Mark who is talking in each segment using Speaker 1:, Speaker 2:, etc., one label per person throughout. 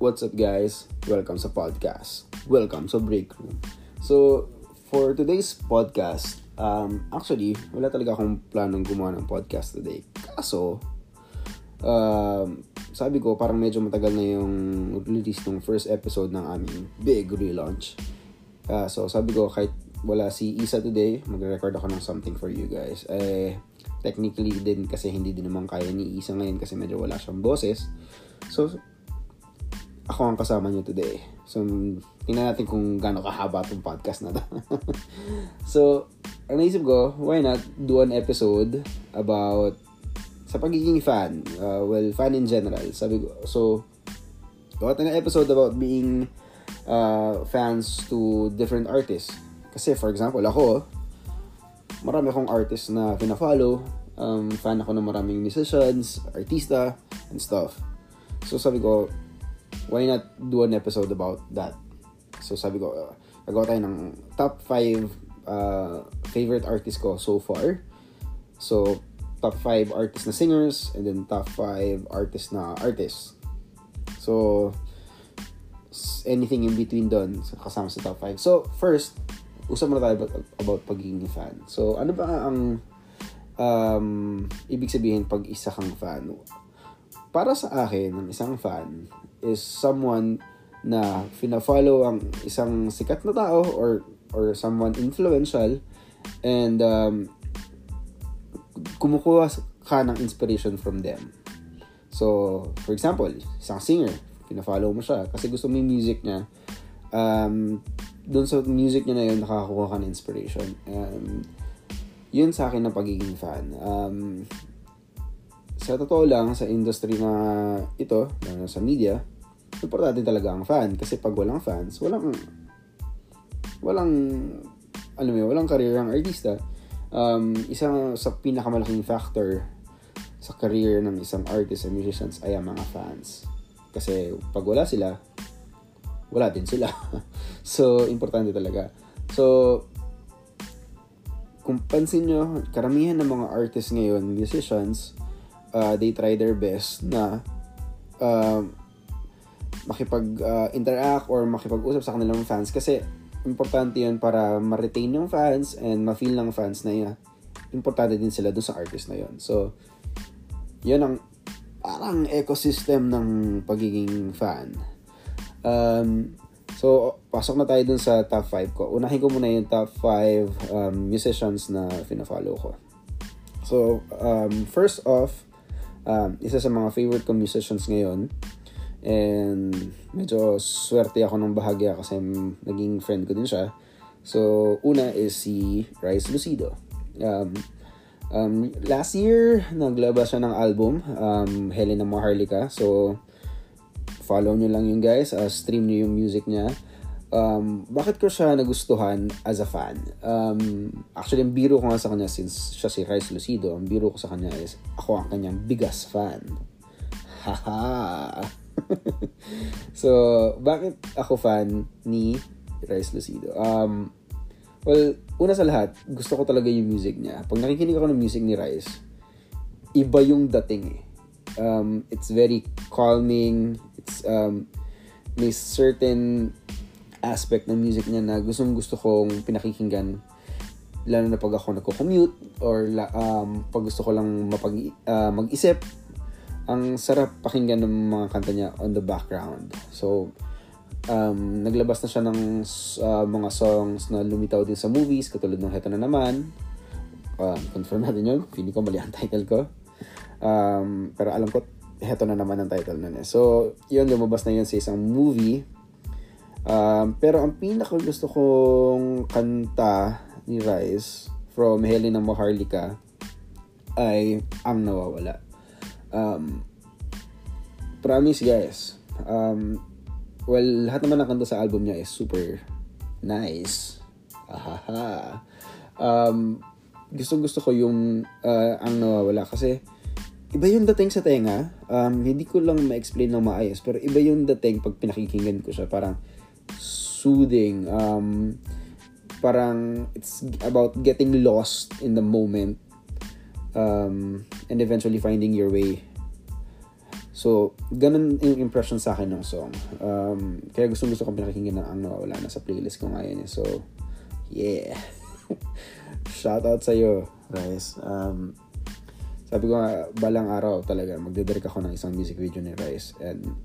Speaker 1: What's up guys? Welcome sa podcast. Welcome sa break room. So, for today's podcast, um, actually, wala talaga akong planong gumawa ng podcast today. Kaso, um, sabi ko, parang medyo matagal na yung release ng first episode ng aming big relaunch. Uh, so, sabi ko, kahit wala si Isa today, magre-record ako ng something for you guys. Eh, technically din kasi hindi din naman kaya ni Isa ngayon kasi medyo wala siyang boses. So, ako ang kasama niyo today. So, tingnan natin kung gaano kahaba itong podcast na to. so, ang naisip ko, why not do an episode about sa pagiging fan. Uh, well, fan in general. Sabi ko, so, gawa tayo ng episode about being uh, fans to different artists. Kasi, for example, ako, marami akong artists na pina-follow. Um, fan ako ng maraming musicians, artista, and stuff. So, sabi ko, why not do an episode about that? So sabi ko, uh, tayo ng top 5 uh, favorite artists ko so far. So, top 5 artists na singers and then top 5 artists na artists. So, anything in between doon kasama sa top 5. So, first, usap muna tayo about, about pagiging fan. So, ano ba ang um, ibig sabihin pag isa kang fan? Para sa akin, ang isang fan is someone na fina-follow ang isang sikat na tao or or someone influential and um, kumukuha ka ng inspiration from them. So, for example, isang singer, fina-follow mo siya kasi gusto mo yung music niya. Um, doon sa music niya na yun, nakakakuha ka ng inspiration. Um, yun sa akin na pagiging fan. Um, sa totoo lang, sa industry na ito, na sa media, importante talaga ang fan. Kasi pag walang fans, walang, walang, alam mo walang career ang artista. Um, isa sa pinakamalaking factor sa career ng isang artist and musicians ay ang mga fans. Kasi pag wala sila, wala din sila. so, importante talaga. So, kung pansin nyo, karamihan ng mga artists ngayon, musicians, uh, they try their best na uh, makipag-interact uh, or makipag-usap sa kanilang fans kasi importante yun para ma-retain yung fans and ma-feel ng fans na yun. Importante din sila dun sa artist na yun. So, yun ang parang ecosystem ng pagiging fan. Um, so, pasok na tayo dun sa top 5 ko. Unahin ko muna yung top 5 um, musicians na fina-follow ko. So, um, first off, um, isa sa mga favorite ko musicians ngayon And medyo swerte ako ng bahagya kasi naging friend ko din siya. So, una is si Rice Lucido. Um, um, last year, naglabas siya ng album, um, Helena Maharlika. So, follow nyo lang yun guys. Uh, stream nyo yung music niya. Um, bakit ko siya nagustuhan as a fan? Um, actually, ang biro ko nga sa kanya since siya si Rice Lucido, ang biro ko sa kanya is ako ang kanyang biggest fan. Haha! so, bakit ako fan ni Rice Lucido? Um, well, una sa lahat, gusto ko talaga yung music niya. Pag nakikinig ako ng music ni Rice, iba yung dating eh. Um, it's very calming. It's, um, may certain aspect ng music niya na gustong gusto kong pinakikinggan lalo na pag ako nagko-commute or um, pag gusto ko lang mapag, uh, mag-isip ang sarap pakinggan ng mga kanta niya on the background. So, um, naglabas na siya ng uh, mga songs na lumitaw din sa movies, katulad ng Heto na naman. Uh, confirm natin yun. Feeling ko mali ang title ko. Um, pero alam ko, Heto na naman ang title nun eh. So, yun, lumabas na yun sa isang movie. Um, pero ang pinaka gusto kong kanta ni Rice from Helena Maharlika ay Ang Nawawala um, promise guys, um, well, lahat naman ng kanta sa album niya is super nice. Ahaha. Um, gusto gusto ko yung uh, ang nawawala kasi iba yung dating sa tenga. Um, hindi ko lang ma-explain ng maayos pero iba yung dating pag pinakikinggan ko siya. Parang soothing. Um, parang it's about getting lost in the moment um, and eventually finding your way. So, ganun yung impression sa akin ng song. Um, kaya gusto gusto kong pinakinggan ng ang nawawala na sa playlist ko ngayon. Eh. So, yeah. Shout out sa'yo, Rice. Um, sabi ko nga, balang araw talaga, magdidirect ako ng isang music video ni Rice. And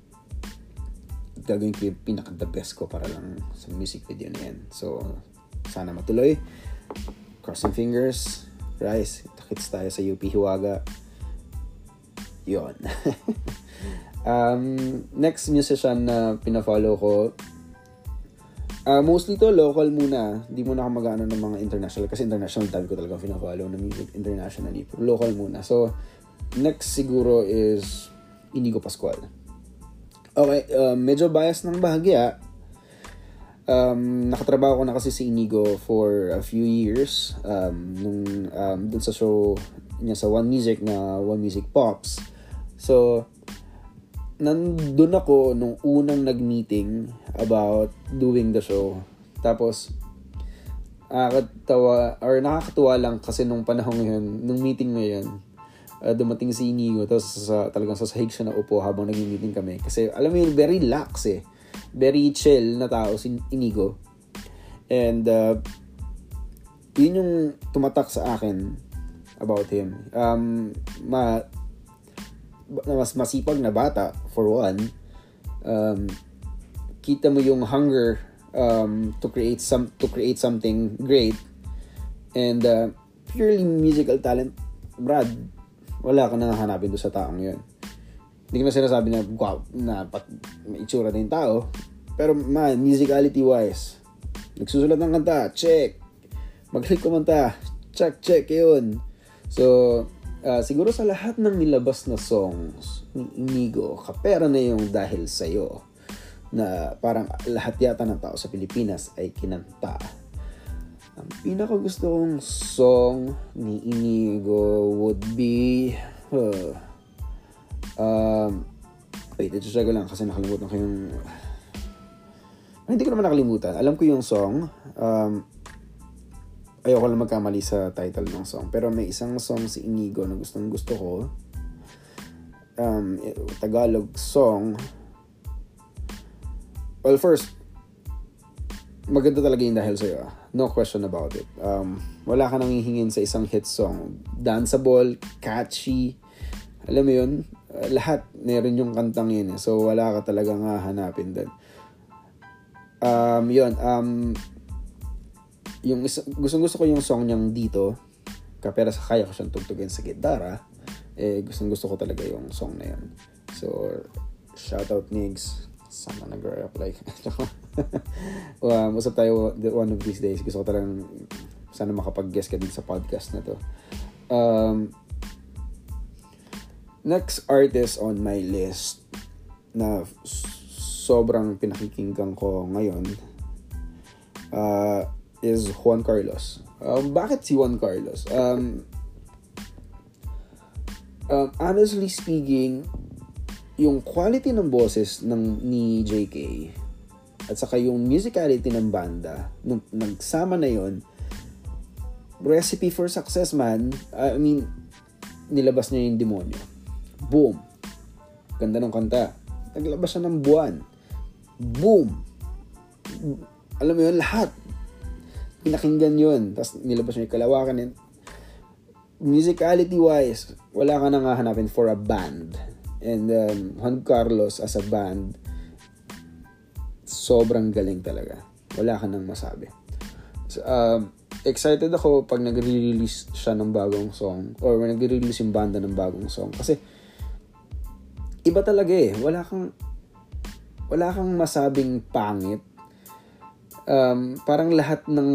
Speaker 1: gagawin ko yung pinaka-the best ko para lang sa music video na yan. So, sana matuloy. Crossing fingers. Rice, takits tayo sa UP Hiwaga. Yon. um, next musician na pina-follow ko, uh, mostly to local muna. Hindi muna ako mag-ano ng mga international kasi international dami ko talaga pina-follow na music internationally. Pero local muna. So, next siguro is Inigo Pascual. Okay, uh, medyo bias ng bahagya. Um, nakatrabaho ko na kasi si Inigo for a few years um, nung um, dun sa show niya sa One Music na One Music Pops. So, nandun ako nung unang nag-meeting about doing the show. Tapos, nakakatawa, or nakakatuwa lang kasi nung panahon ngayon, nung meeting ngayon, uh, dumating si Inigo, tapos sa, talagang sa sahig siya na upo habang nag-meeting kami. Kasi, alam mo yun, very lax eh. Very chill na tao si Inigo. And, uh, yun yung tumatak sa akin about him. Um, ma, mas masipag na bata for one um, kita mo yung hunger um, to create some to create something great and uh, purely musical talent Brad wala ka nang hanapin do sa taong yun hindi ko na sinasabi na wow, na pat, may itsura na yung tao pero man musicality wise nagsusulat ng kanta check magaling kumanta check check yun so uh, siguro sa lahat ng nilabas na songs ni Inigo, kapera na yung dahil sa'yo na parang lahat yata ng tao sa Pilipinas ay kinanta. Ang pinaka gusto kong song ni Inigo would be uh, um, wait, ito check ko lang kasi nakalimutan ko yung hindi ko naman nakalimutan. Alam ko yung song. Um, ayoko lang magkamali sa title ng song. Pero may isang song si Inigo na gustong gusto ko. Um, Tagalog song. Well, first, maganda talaga yung dahil sa'yo. No question about it. Um, wala ka nang hihingin sa isang hit song. Danceable, catchy. Alam mo yun? Uh, lahat, meron yung kantang yun. Eh. So, wala ka talaga nga hanapin din. Um, yun. Um, yung isa, gustong gusto ko yung song niyang dito kapera sa kaya ko siyang tugtugin sa gitara eh gustong gusto ko talaga yung song na yan so shout out Nigs sana nag-reply um, usap tayo one of these days gusto ko talagang sana makapag-guest ka din sa podcast na to um, next artist on my list na sobrang pinakikinggan ko ngayon uh, is Juan Carlos. Um, bakit si Juan Carlos? Um, um, honestly speaking, yung quality ng boses ng ni JK at saka yung musicality ng banda nung nagsama na yon recipe for success man I mean nilabas niya yung demonyo boom ganda ng kanta naglabas siya ng buwan boom alam mo yun lahat pinakinggan yun. Tapos nilabas niya yung kalawakan. And musicality wise, wala ka nang hanapin for a band. And um, Juan Carlos as a band, sobrang galing talaga. Wala ka nang masabi. So, um, excited ako pag nagre-release siya ng bagong song or when nagre-release yung banda ng bagong song. Kasi, iba talaga eh. Wala kang, wala kang masabing pangit um, parang lahat ng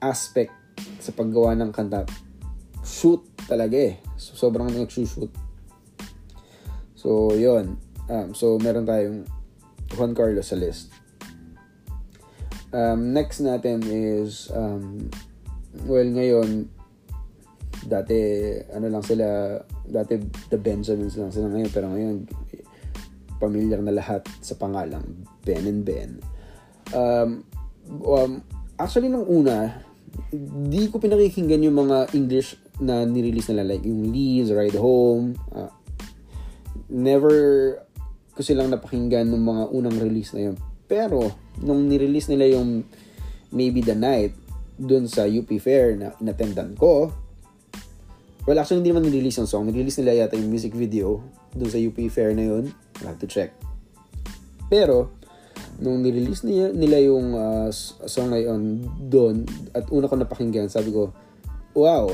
Speaker 1: aspect sa paggawa ng kanta, shoot talaga eh. So, sobrang nag-shoot. So, yon um, So, meron tayong Juan Carlos sa list. Um, next natin is, um, well, ngayon, dati, ano lang sila, dati The Benjamins lang sila ngayon, pero ngayon, pamilyar na lahat sa pangalang Ben and Ben. Um, um, actually nung una, di ko pinakikinggan yung mga English na nirelease nila like yung Leaves, Ride Home. Uh, never ko silang napakinggan ng mga unang release na yun. Pero, nung nirelease nila yung Maybe the Night dun sa UP Fair na inattendan ko, well, actually, hindi naman nirelease yung song. Nirelease nila yata yung music video dun sa UP Fair na yun. I'll have to check. Pero, nung nirelease nila, nila yung uh, song na yun doon, at una ko napakinggan, sabi ko, wow,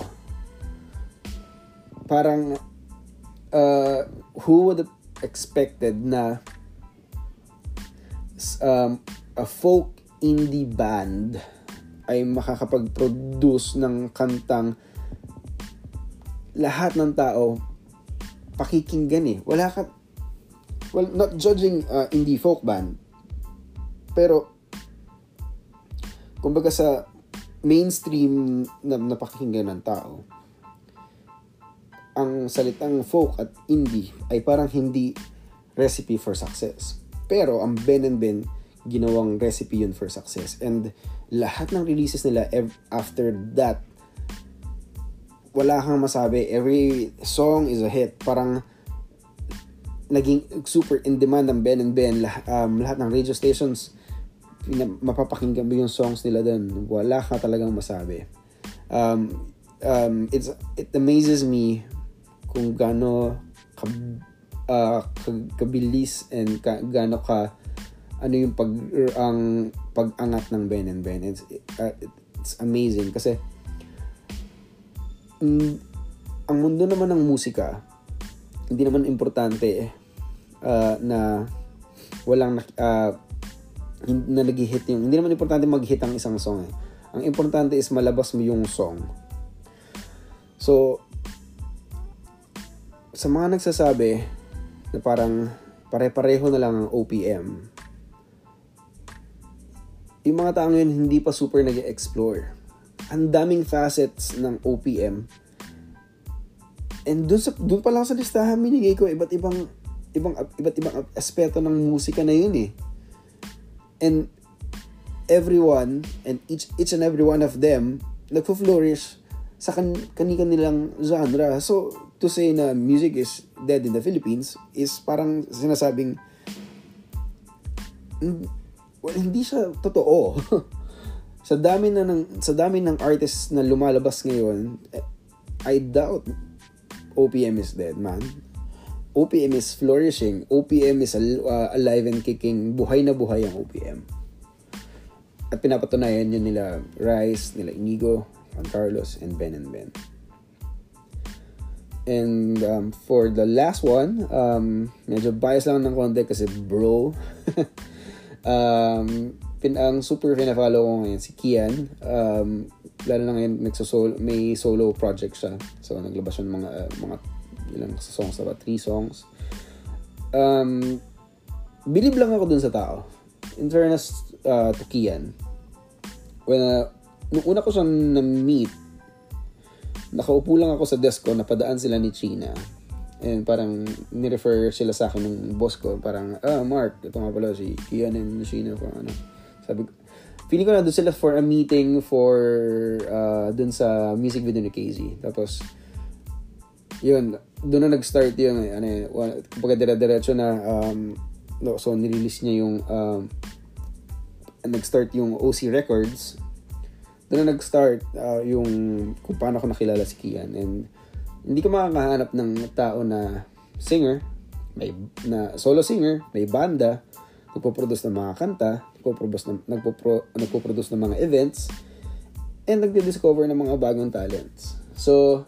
Speaker 1: parang uh, who would have expected na um, a folk indie band ay makakapag-produce ng kantang lahat ng tao pakikinggan eh. Wala ka well, not judging uh, indie folk band pero kumbaga sa mainstream na napakinggan ng tao ang salitang folk at indie ay parang hindi recipe for success. Pero ang Ben and Ben, ginawang recipe yun for success. And lahat ng releases nila after that, wala kang masabi. Every song is a hit. Parang naging super in demand ng Ben and Ben. Um, lahat ng radio stations, mapapakinggan mo yung songs nila doon. Wala ka talagang masabi. Um, um, it's, it amazes me kung gaano ka, uh, kabilis and ka, gaano ka ano yung pag ang pag-angat ng Ben and Ben it's, uh, it's amazing kasi mm, ang mundo naman ng musika hindi naman importante uh, na walang uh, na nag-hit yung hindi naman importante mag-hit ang isang song eh. Ang importante is malabas mo yung song. So, sa mga nagsasabi na parang pare-pareho na lang ang OPM, yung mga tao ngayon hindi pa super nag explore Ang daming facets ng OPM. And dun, sa, dun pa lang sa listahan, minigay ko iba't ibang ibang iba't ibang aspeto ng musika na yun eh. And everyone and each each and every one of them nagfo-flourish sa kan kanilang genre. So, to say na music is dead in the Philippines is parang sinasabing well, hindi siya totoo. sa dami na ng sa dami ng artists na lumalabas ngayon, eh, I doubt OPM is dead, man. OPM is flourishing. OPM is uh, alive and kicking. Buhay na buhay ang OPM. At pinapatunayan yun nila Rice, nila Inigo, Juan Carlos, and Ben and Ben. And um, for the last one, um, medyo bias lang ng konti kasi bro. um, pin ang super pina-follow ko ngayon si Kian. Um, lalo na ngayon nagsosolo, may solo project siya. So naglabas siya ng mga uh, mga ilang songs ba? Three songs. Um, believe lang ako dun sa tao. In fairness uh, to Kian. When, uh, nung una ko siyang na-meet, nakaupo lang ako sa desk ko, napadaan sila ni China. And parang nirefer sila sa akin ng boss ko. Parang, ah, Mark, ito nga pala si Kian and China. Parang ano. Sabi ko, feeling ko na doon sila for a meeting for uh, doon sa music video ni KZ. Tapos, yun, doon na nag-start yung, ano yun, kumbaga dire-diretso na, um, no, so nirelease niya yung, um, nag-start yung OC Records doon na nag-start uh, yung kung paano ako nakilala si Kian. And hindi ko makakahanap ng tao na singer, may na solo singer, may banda, nagpo-produce ng mga kanta, nagpo-produce ng, nagpo-pro, nagpo-produce ng mga events, and nagdi-discover ng mga bagong talents. So,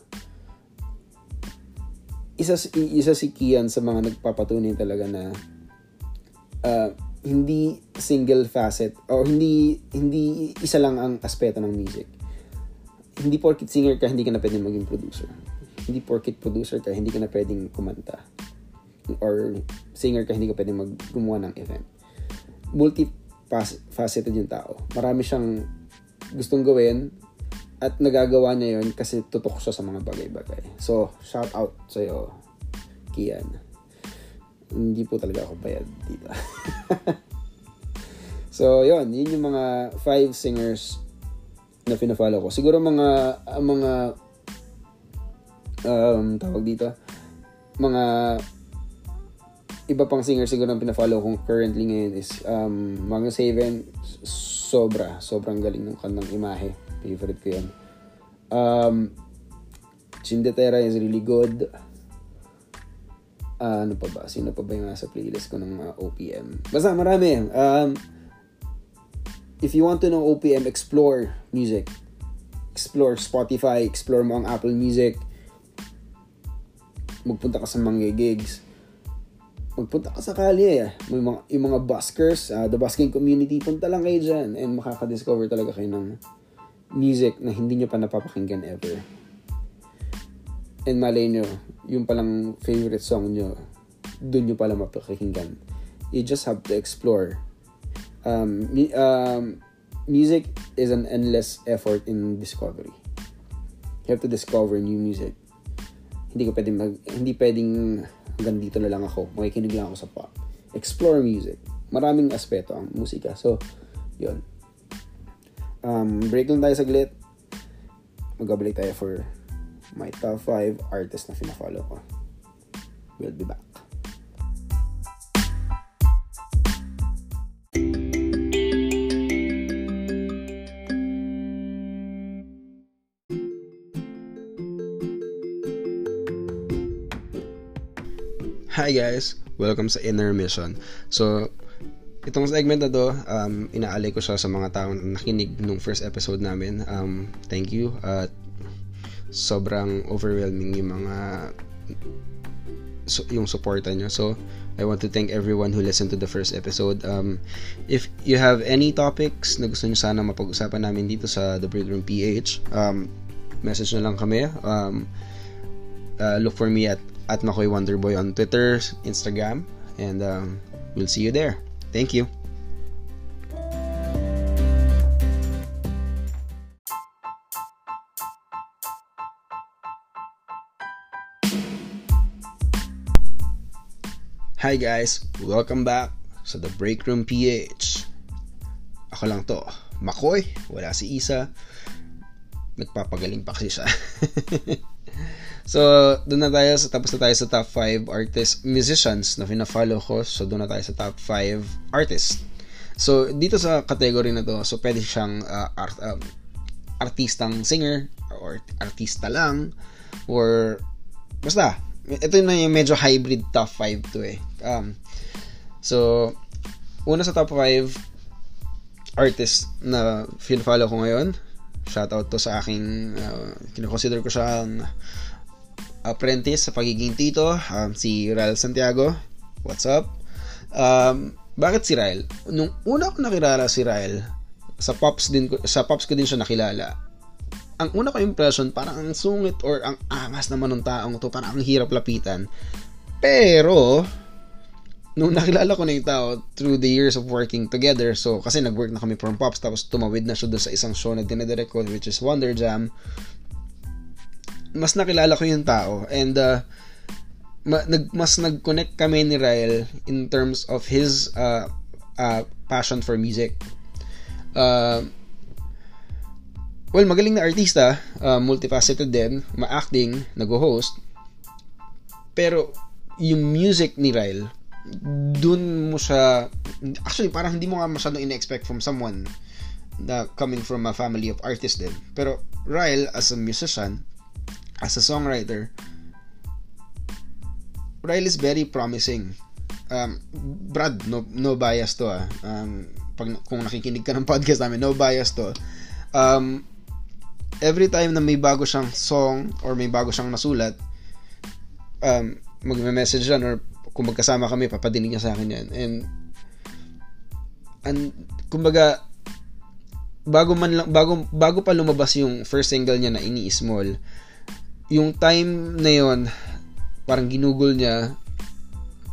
Speaker 1: isa, isa si Kian sa mga nagpapatunay talaga na uh, hindi single facet or hindi hindi isa lang ang aspeto ng music. Hindi porkit singer ka, hindi ka na pwedeng maging producer. Hindi porkit producer ka, hindi ka na pwedeng kumanta. Or singer ka, hindi ka pwedeng mag gumawa ng event. Multi-faceted yung tao. Marami siyang gustong gawin at nagagawa niya yon kasi tutok siya sa mga bagay-bagay. So, shout out sa'yo, Kian hindi po talaga ako bayad dito. so, yun. Yun yung mga five singers na pina-follow ko. Siguro mga, mga, um, tawag dito, mga iba pang singer siguro na pina-follow kong currently ngayon is um, Magnus Haven. Sobra. Sobrang galing ng kandang imahe. Favorite ko yan. Um, Chindetera is really good. Uh, ano pa ba? Sino pa ba yung nasa playlist ko ng mga OPM? Basta marami. Um, if you want to know OPM, explore music. Explore Spotify, explore mo ang Apple Music. Magpunta ka sa mga gigs magpunta ka sa kalye. May mga, yung mga buskers, uh, the busking community, punta lang kayo dyan and makaka-discover talaga kayo ng music na hindi nyo pa napapakinggan ever. And malay nyo, yung palang favorite song nyo, dun nyo pala mapakinggan. You just have to explore. Um, um, music is an endless effort in discovery. You have to discover new music. Hindi ko pwedeng mag, hindi pwedeng hanggang dito na lang ako. Makikinig lang ako sa pop. Explore music. Maraming aspeto ang musika. So, yun. Um, break lang tayo saglit. Magabalik tayo for my top 5 artists na fina-follow ko. We'll be back. Hi guys! Welcome sa Inner Mission. So, itong segment na to, um, inaalay ko siya sa mga taong nakinig nung first episode namin. Um, thank you at sobrang overwhelming yung mga so, yung suporta nyo. So, I want to thank everyone who listened to the first episode. Um, if you have any topics na gusto nyo sana mapag-usapan namin dito sa The Break Room PH, um, message na lang kami. Um, uh, look for me at at Makoy Wonderboy on Twitter, Instagram, and um, we'll see you there. Thank you. Hi guys, welcome back sa The Break Room PH. Ako lang to, Makoy, wala si Isa. Nagpapagaling pa kasi siya. So, doon na tayo. So, tapos na tayo sa top 5 artists, musicians na fina-follow ko. So, doon na tayo sa top 5 artists. So, dito sa category na to, so pwede siyang uh, art, um, artistang singer or artista lang or basta ito na yung medyo hybrid top 5 to eh. Um, so, una sa top 5 artist na fina-follow ko ngayon, shout out to sa aking uh, kinoconsider ko siyang apprentice sa pagiging tito, um, si Rael Santiago. What's up? Um, bakit si Rael? Nung una ko nakilala si Rael, sa pops din ko, sa pops ko din siya nakilala. Ang una ko impression, parang ang sungit or ang angas naman ng taong to, parang ang hirap lapitan. Pero, nung nakilala ko na yung tao through the years of working together, so kasi nag-work na kami from Pops, tapos tumawid na siya doon sa isang show na dinidirect ko, which is Wonder Jam mas nakilala ko yung tao and uh, ma- nag, mas nag-connect kami ni Ryle in terms of his uh, uh, passion for music. Uh, well, magaling na artista, uh, multifaceted din, ma-acting, nag-host. Pero yung music ni Ryle, dun mo siya actually parang hindi mo nga masyadong in-expect from someone na coming from a family of artists din. Pero Ryle as a musician, as a songwriter, Ryle is very promising. Um, Brad, no, no bias to ah. Um, pag, kung nakikinig ka ng podcast namin, no bias to. Um, every time na may bago siyang song or may bago siyang nasulat, um, magme-message yan or kung magkasama kami, papadinig niya sa akin yan. And, and kumbaga, bago man lang, bago, bago pa lumabas yung first single niya na Ini-Small, yung time na yon parang ginugol niya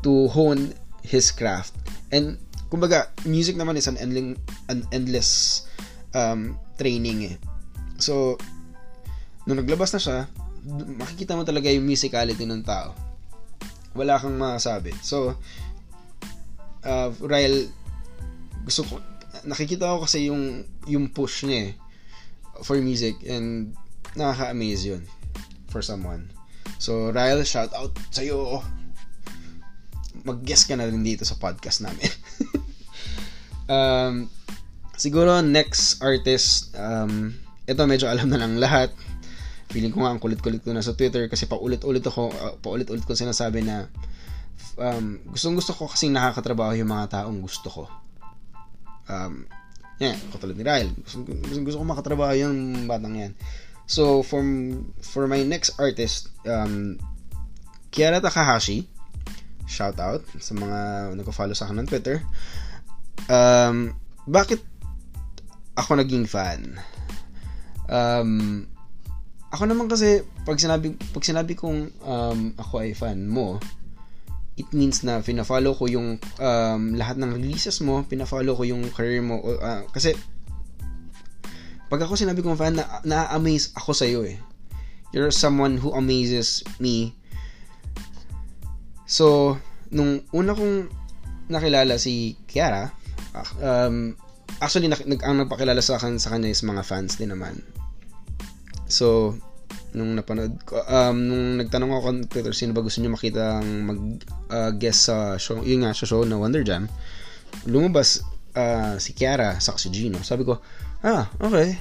Speaker 1: to hone his craft. And, kumbaga, music naman is an, endling, an endless um, training eh. So, nung naglabas na siya, makikita mo talaga yung musicality ng tao. Wala kang masabi. So, uh, Ryle, gusto ko, nakikita ko kasi yung, yung push niya eh, for music and nakaka-amaze yun for someone. So, Ryle, shout out sa iyo. mag-guest ka na rin dito sa podcast namin. um, siguro next artist, um, ito medyo alam na lang lahat. Feeling ko nga ang kulit-kulit ko na sa Twitter kasi paulit-ulit ako, uh, paulit-ulit ko sinasabi na um, gustong gusto ko kasi nakakatrabaho yung mga taong gusto ko. Um, yan, katulad ni Ryle. Gusto, gusto, gusto ko makatrabaho yung batang yan. So, for, for my next artist, um, Kiara Takahashi, shout out sa mga nagko-follow sa akin ng Twitter. Um, bakit ako naging fan? Um, ako naman kasi pag sinabi pag sinabi kong um, ako ay fan mo, it means na pina-follow ko yung um, lahat ng releases mo, pina-follow ko yung career mo uh, kasi pag ako sinabi kong fan, na, na-amaze ako sa iyo eh. You're someone who amazes me. So, nung una kong nakilala si Kiara, um, actually, nag, ang nagpakilala sa akin sa kanya is mga fans din naman. So, nung napanood ko, um, nung nagtanong ako kung Twitter, sino ba gusto niyo makita ang mag-guest uh, sa show, yun nga, sa show na Wonder Jam, lumabas uh, si Kiara sa si Gino. Sabi ko, ah, okay.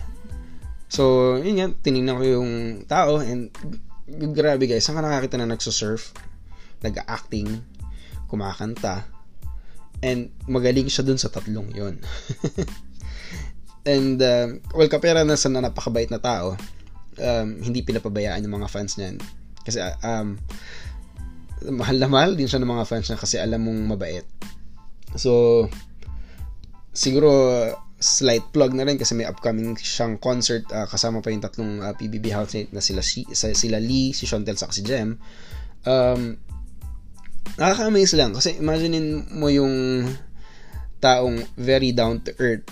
Speaker 1: So, yun nga, tinignan ko yung tao and grabe guys, saan ka nakakita na nagsusurf, nag-acting, kumakanta, and magaling siya dun sa tatlong yon and, uh, well, kapera na sa na napakabait na tao, um, hindi pinapabayaan yung mga fans niyan. Kasi, um, mahal na mahal din siya ng mga fans niya kasi alam mong mabait. So, siguro slight plug na rin kasi may upcoming siyang concert uh, kasama pa yung tatlong uh, PBB housemate na sila si, sila Lee, si Chantel sa si Jem. Um, nakaka-amaze lang kasi imagine mo yung taong very down to earth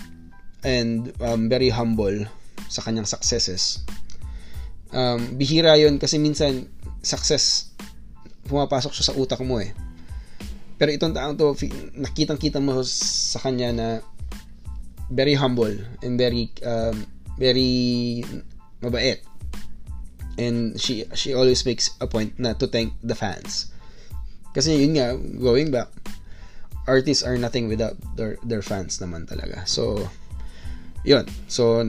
Speaker 1: and um, very humble sa kanyang successes. Um, bihira yon kasi minsan success pumapasok siya sa utak mo eh. Pero itong taong to, nakitang-kita mo sa kanya na very humble and very um, very mabait. And she she always makes a point na to thank the fans. Kasi yun nga, going back, artists are nothing without their, their fans naman talaga. So, yun. So,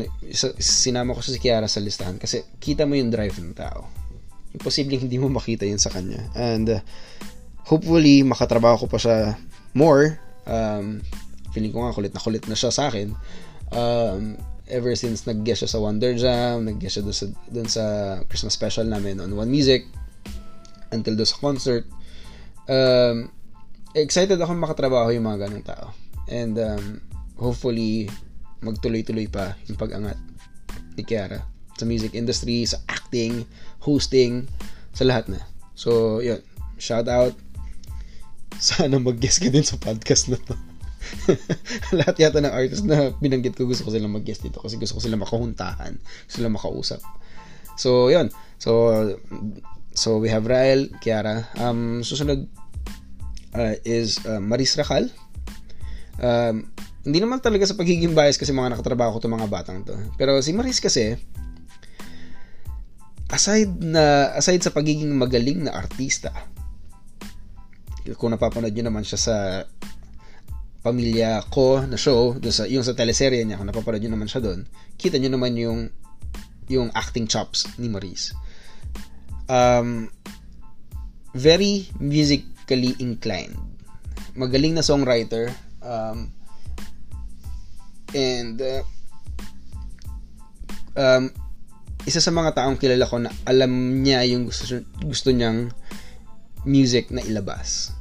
Speaker 1: sinama ko si Kiara sa listahan kasi kita mo yung drive ng tao. Imposible hindi mo makita yun sa kanya. And, uh, hopefully, makatrabaho ko pa siya more. Um, feeling ko nga kulit na kulit na siya sa akin. Um, ever since nag-guest siya sa Wonder Jam, nag-guest siya dun sa, dun sa Christmas special namin on One Music, until do sa concert. Um, excited ako makatrabaho yung mga ganong tao. And um, hopefully, magtuloy-tuloy pa yung pag-angat ni Kiara sa music industry, sa acting, hosting, sa lahat na. So, yun. Shout out. Sana mag-guest ka din sa podcast na to. lahat yata ng artist na binanggit ko gusto ko silang mag-guest dito kasi gusto ko sila makahuntahan gusto sila makausap. So yun. So so we have Rael Kiara. Um susunod uh, is uh, Maris Racal um, hindi naman talaga sa pagiging bias kasi mga nakatrabaho ko to mga batang to. Pero si Maris kasi aside na aside sa pagiging magaling na artista kung napapanood nyo naman siya sa pamilya ko na show, dun sa, yung sa teleserye niya, kung napapanood nyo naman siya doon, kita nyo naman yung yung acting chops ni Maurice. Um, very musically inclined. Magaling na songwriter. Um, and uh, um, isa sa mga taong kilala ko na alam niya yung gusto, gusto niyang music na ilabas.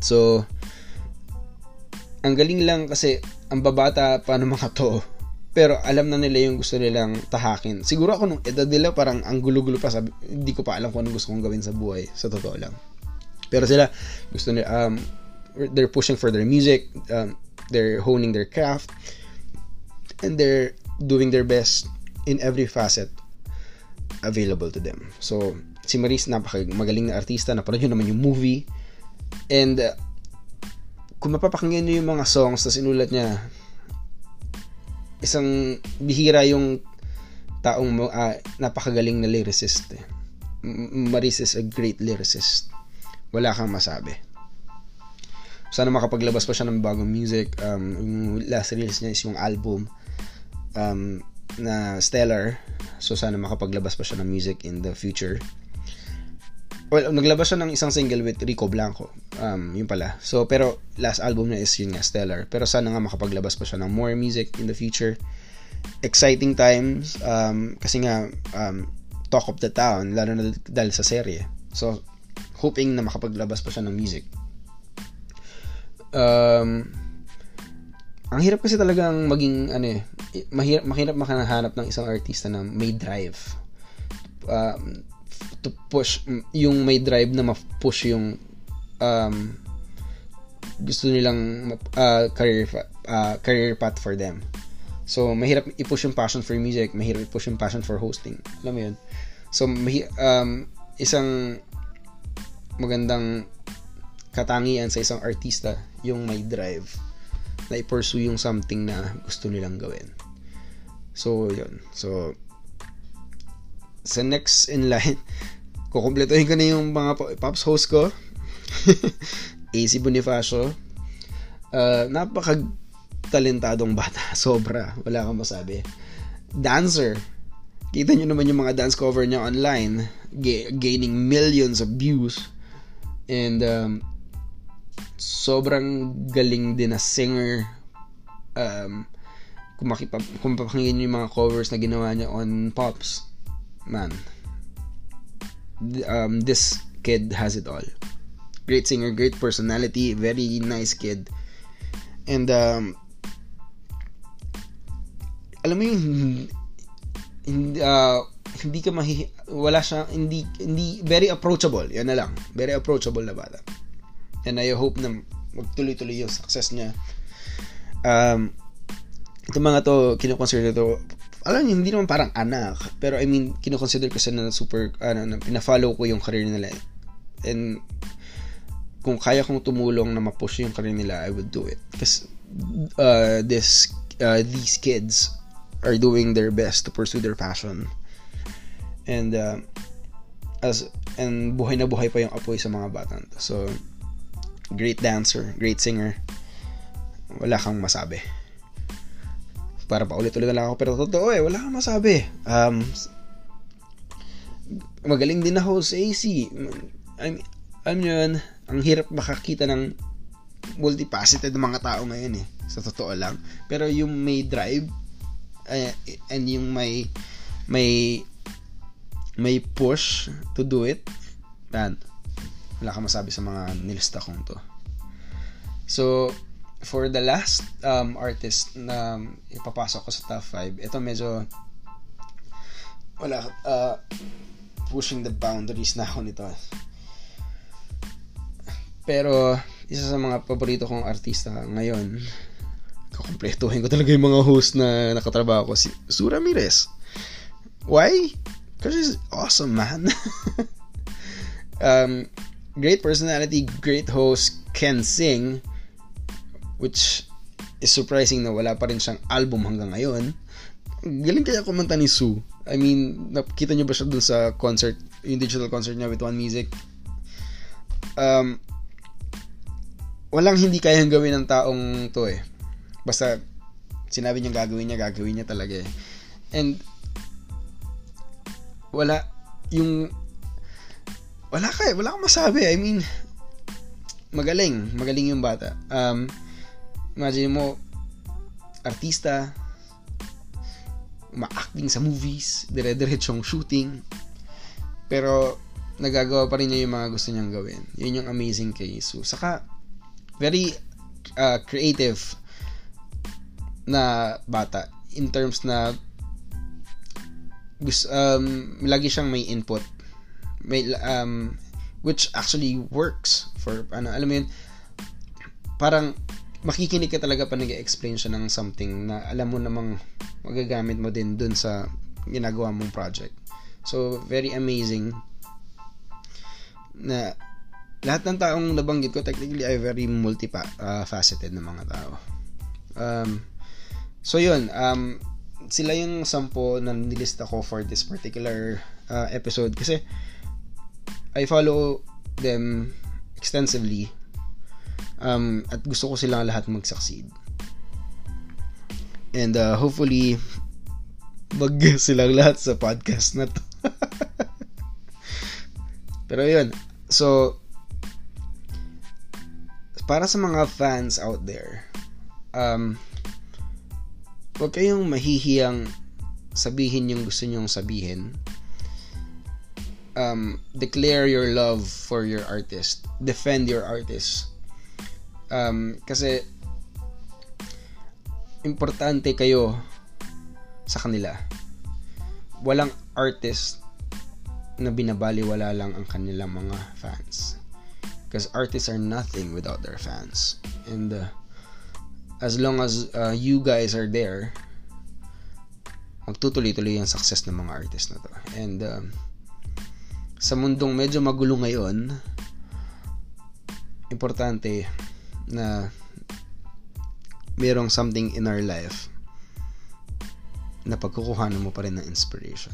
Speaker 1: So, ang galing lang kasi ang babata pa ng mga to pero alam na nila yung gusto nilang tahakin. Siguro ako nung edad nila parang ang gulo-gulo pa sabi, hindi ko pa alam kung anong gusto kong gawin sa buhay sa totoo lang. Pero sila gusto nila um they're pushing for their music, um, they're honing their craft and they're doing their best in every facet available to them. So, si Maris napaka magaling na artista, napanood yun naman yung movie and uh, kung mapapakinggan niyo yung mga songs na sinulat niya, isang bihira yung taong uh, napakagaling na lyricist. Eh. Maris is a great lyricist. Wala kang masabi. sana makapaglabas pa siya ng bagong music. Um, yung last release niya is yung album um, na Stellar. So sana makapaglabas pa siya ng music in the future. Well, naglabas siya ng isang single with Rico Blanco. Um, yun pala. So, pero last album niya is yun nga, Stellar. Pero sana nga makapaglabas pa siya ng more music in the future. Exciting times. Um, kasi nga, um, talk of the town, lalo na dahil sa serye. So, hoping na makapaglabas pa siya ng music. Um, ang hirap kasi talagang maging, ano eh, mahirap, mahirap makahanap ng isang artista na may drive. Um, to push, yung may drive na ma-push yung um, gusto nilang uh, career, uh, career path for them. So, mahirap i-push yung passion for music, mahirap i-push yung passion for hosting. Alam mo yun? So, um, isang magandang katangian sa isang artista yung may drive na i-pursue yung something na gusto nilang gawin. So, yun. So, sa next in line, kukumpletohin ko na yung mga pops host ko. AC Bonifacio. Uh, napaka talentadong bata. Sobra. Wala kang masabi. Dancer. Kita nyo naman yung mga dance cover niya online. G- gaining millions of views. And um, sobrang galing din na singer. Um, kung, makipag, kung papakinggan nyo yung mga covers na ginawa niya on Pops. Man. Um, this kid has it all. Great singer, great personality, very nice kid. And um, alam mo yung hindi, uh, hindi ka mahi wala siya hindi hindi very approachable yan na lang very approachable na bata and I hope na magtuloy-tuloy yung success niya um itong mga to kinoconsider to alam niyo hindi naman parang anak pero I mean kinoconsider ko sa na super ano na pina-follow ko yung career nila and kung kaya kong tumulong na ma-push yung career nila I would do it kasi uh, this uh, these kids are doing their best to pursue their passion. And uh, as and buhay na buhay pa yung apoy sa mga bata. So great dancer, great singer. Wala kang masabi. Para pa ulit-ulit na lang ako pero totoo eh, wala kang masabi. Um, magaling din na host AC. I'm, nyo yun, ang hirap makakita ng multifaceted mga tao ngayon eh. Sa totoo lang. Pero yung may drive, uh, and yung may may may push to do it man wala ka masabi sa mga nilista kong to so for the last um, artist na ipapasok ko sa top 5 ito medyo wala uh, pushing the boundaries na ako nito pero isa sa mga paborito kong artista ngayon kukumpletuhin ko talaga yung mga host na nakatrabaho ko. Si Sue Ramirez. Why? Because she's awesome, man. um, great personality, great host, can sing, which is surprising na wala pa rin siyang album hanggang ngayon. Galing kaya kumanta ni Sue. I mean, nakita niyo ba siya dun sa concert, yung digital concert niya with One Music? Um, walang hindi kayang gawin ng taong to eh. Basta, sinabi niya gagawin niya, gagawin niya talaga eh. And, wala, yung, wala ka eh, wala kang masabi. I mean, magaling, magaling yung bata. Um, imagine mo, artista, ma-acting sa movies, dire-diretsong shooting, pero nagagawa pa rin niya yung mga gusto niyang gawin. Yun yung amazing kay So, saka, very uh, creative na bata in terms na um, lagi siyang may input may um, which actually works for ano alam mo yun parang makikinig ka talaga pa nag-explain siya ng something na alam mo namang magagamit mo din dun sa ginagawa mong project so very amazing na lahat ng taong nabanggit ko technically ay very multi-faceted na mga tao um, So yun, um, sila yung sampo na nilista ko for this particular uh, episode kasi I follow them extensively. Um, at gusto ko silang lahat mag-succeed. And uh, hopefully, mag silang lahat sa podcast na to. Pero yun, so, para sa mga fans out there, um, huwag kayong mahihiyang sabihin yung gusto nyong sabihin. Um, declare your love for your artist. Defend your artist. Um, kasi, importante kayo sa kanila. Walang artist na binabaliwala lang ang kanilang mga fans. Because artists are nothing without their fans. And uh, as long as uh, you guys are there, magtutuloy-tuloy yung success ng mga artists na to. And uh, sa mundong medyo magulo ngayon, importante na merong something in our life na pagkukuhanan mo pa rin ng inspiration.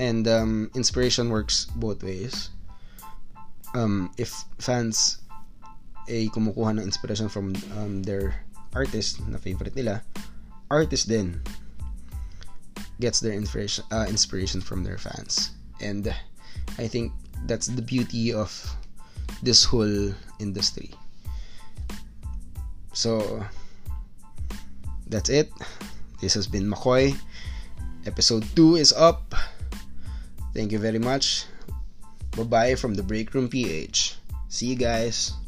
Speaker 1: And um, inspiration works both ways. Um, if fans ay kumukuha ng inspiration from um, their artist na favorite nila, artist din gets their inspiration uh, inspiration from their fans. And I think that's the beauty of this whole industry. So, that's it. This has been McCoy. Episode 2 is up. Thank you very much. Bye bye from the Break Room PH. See you guys.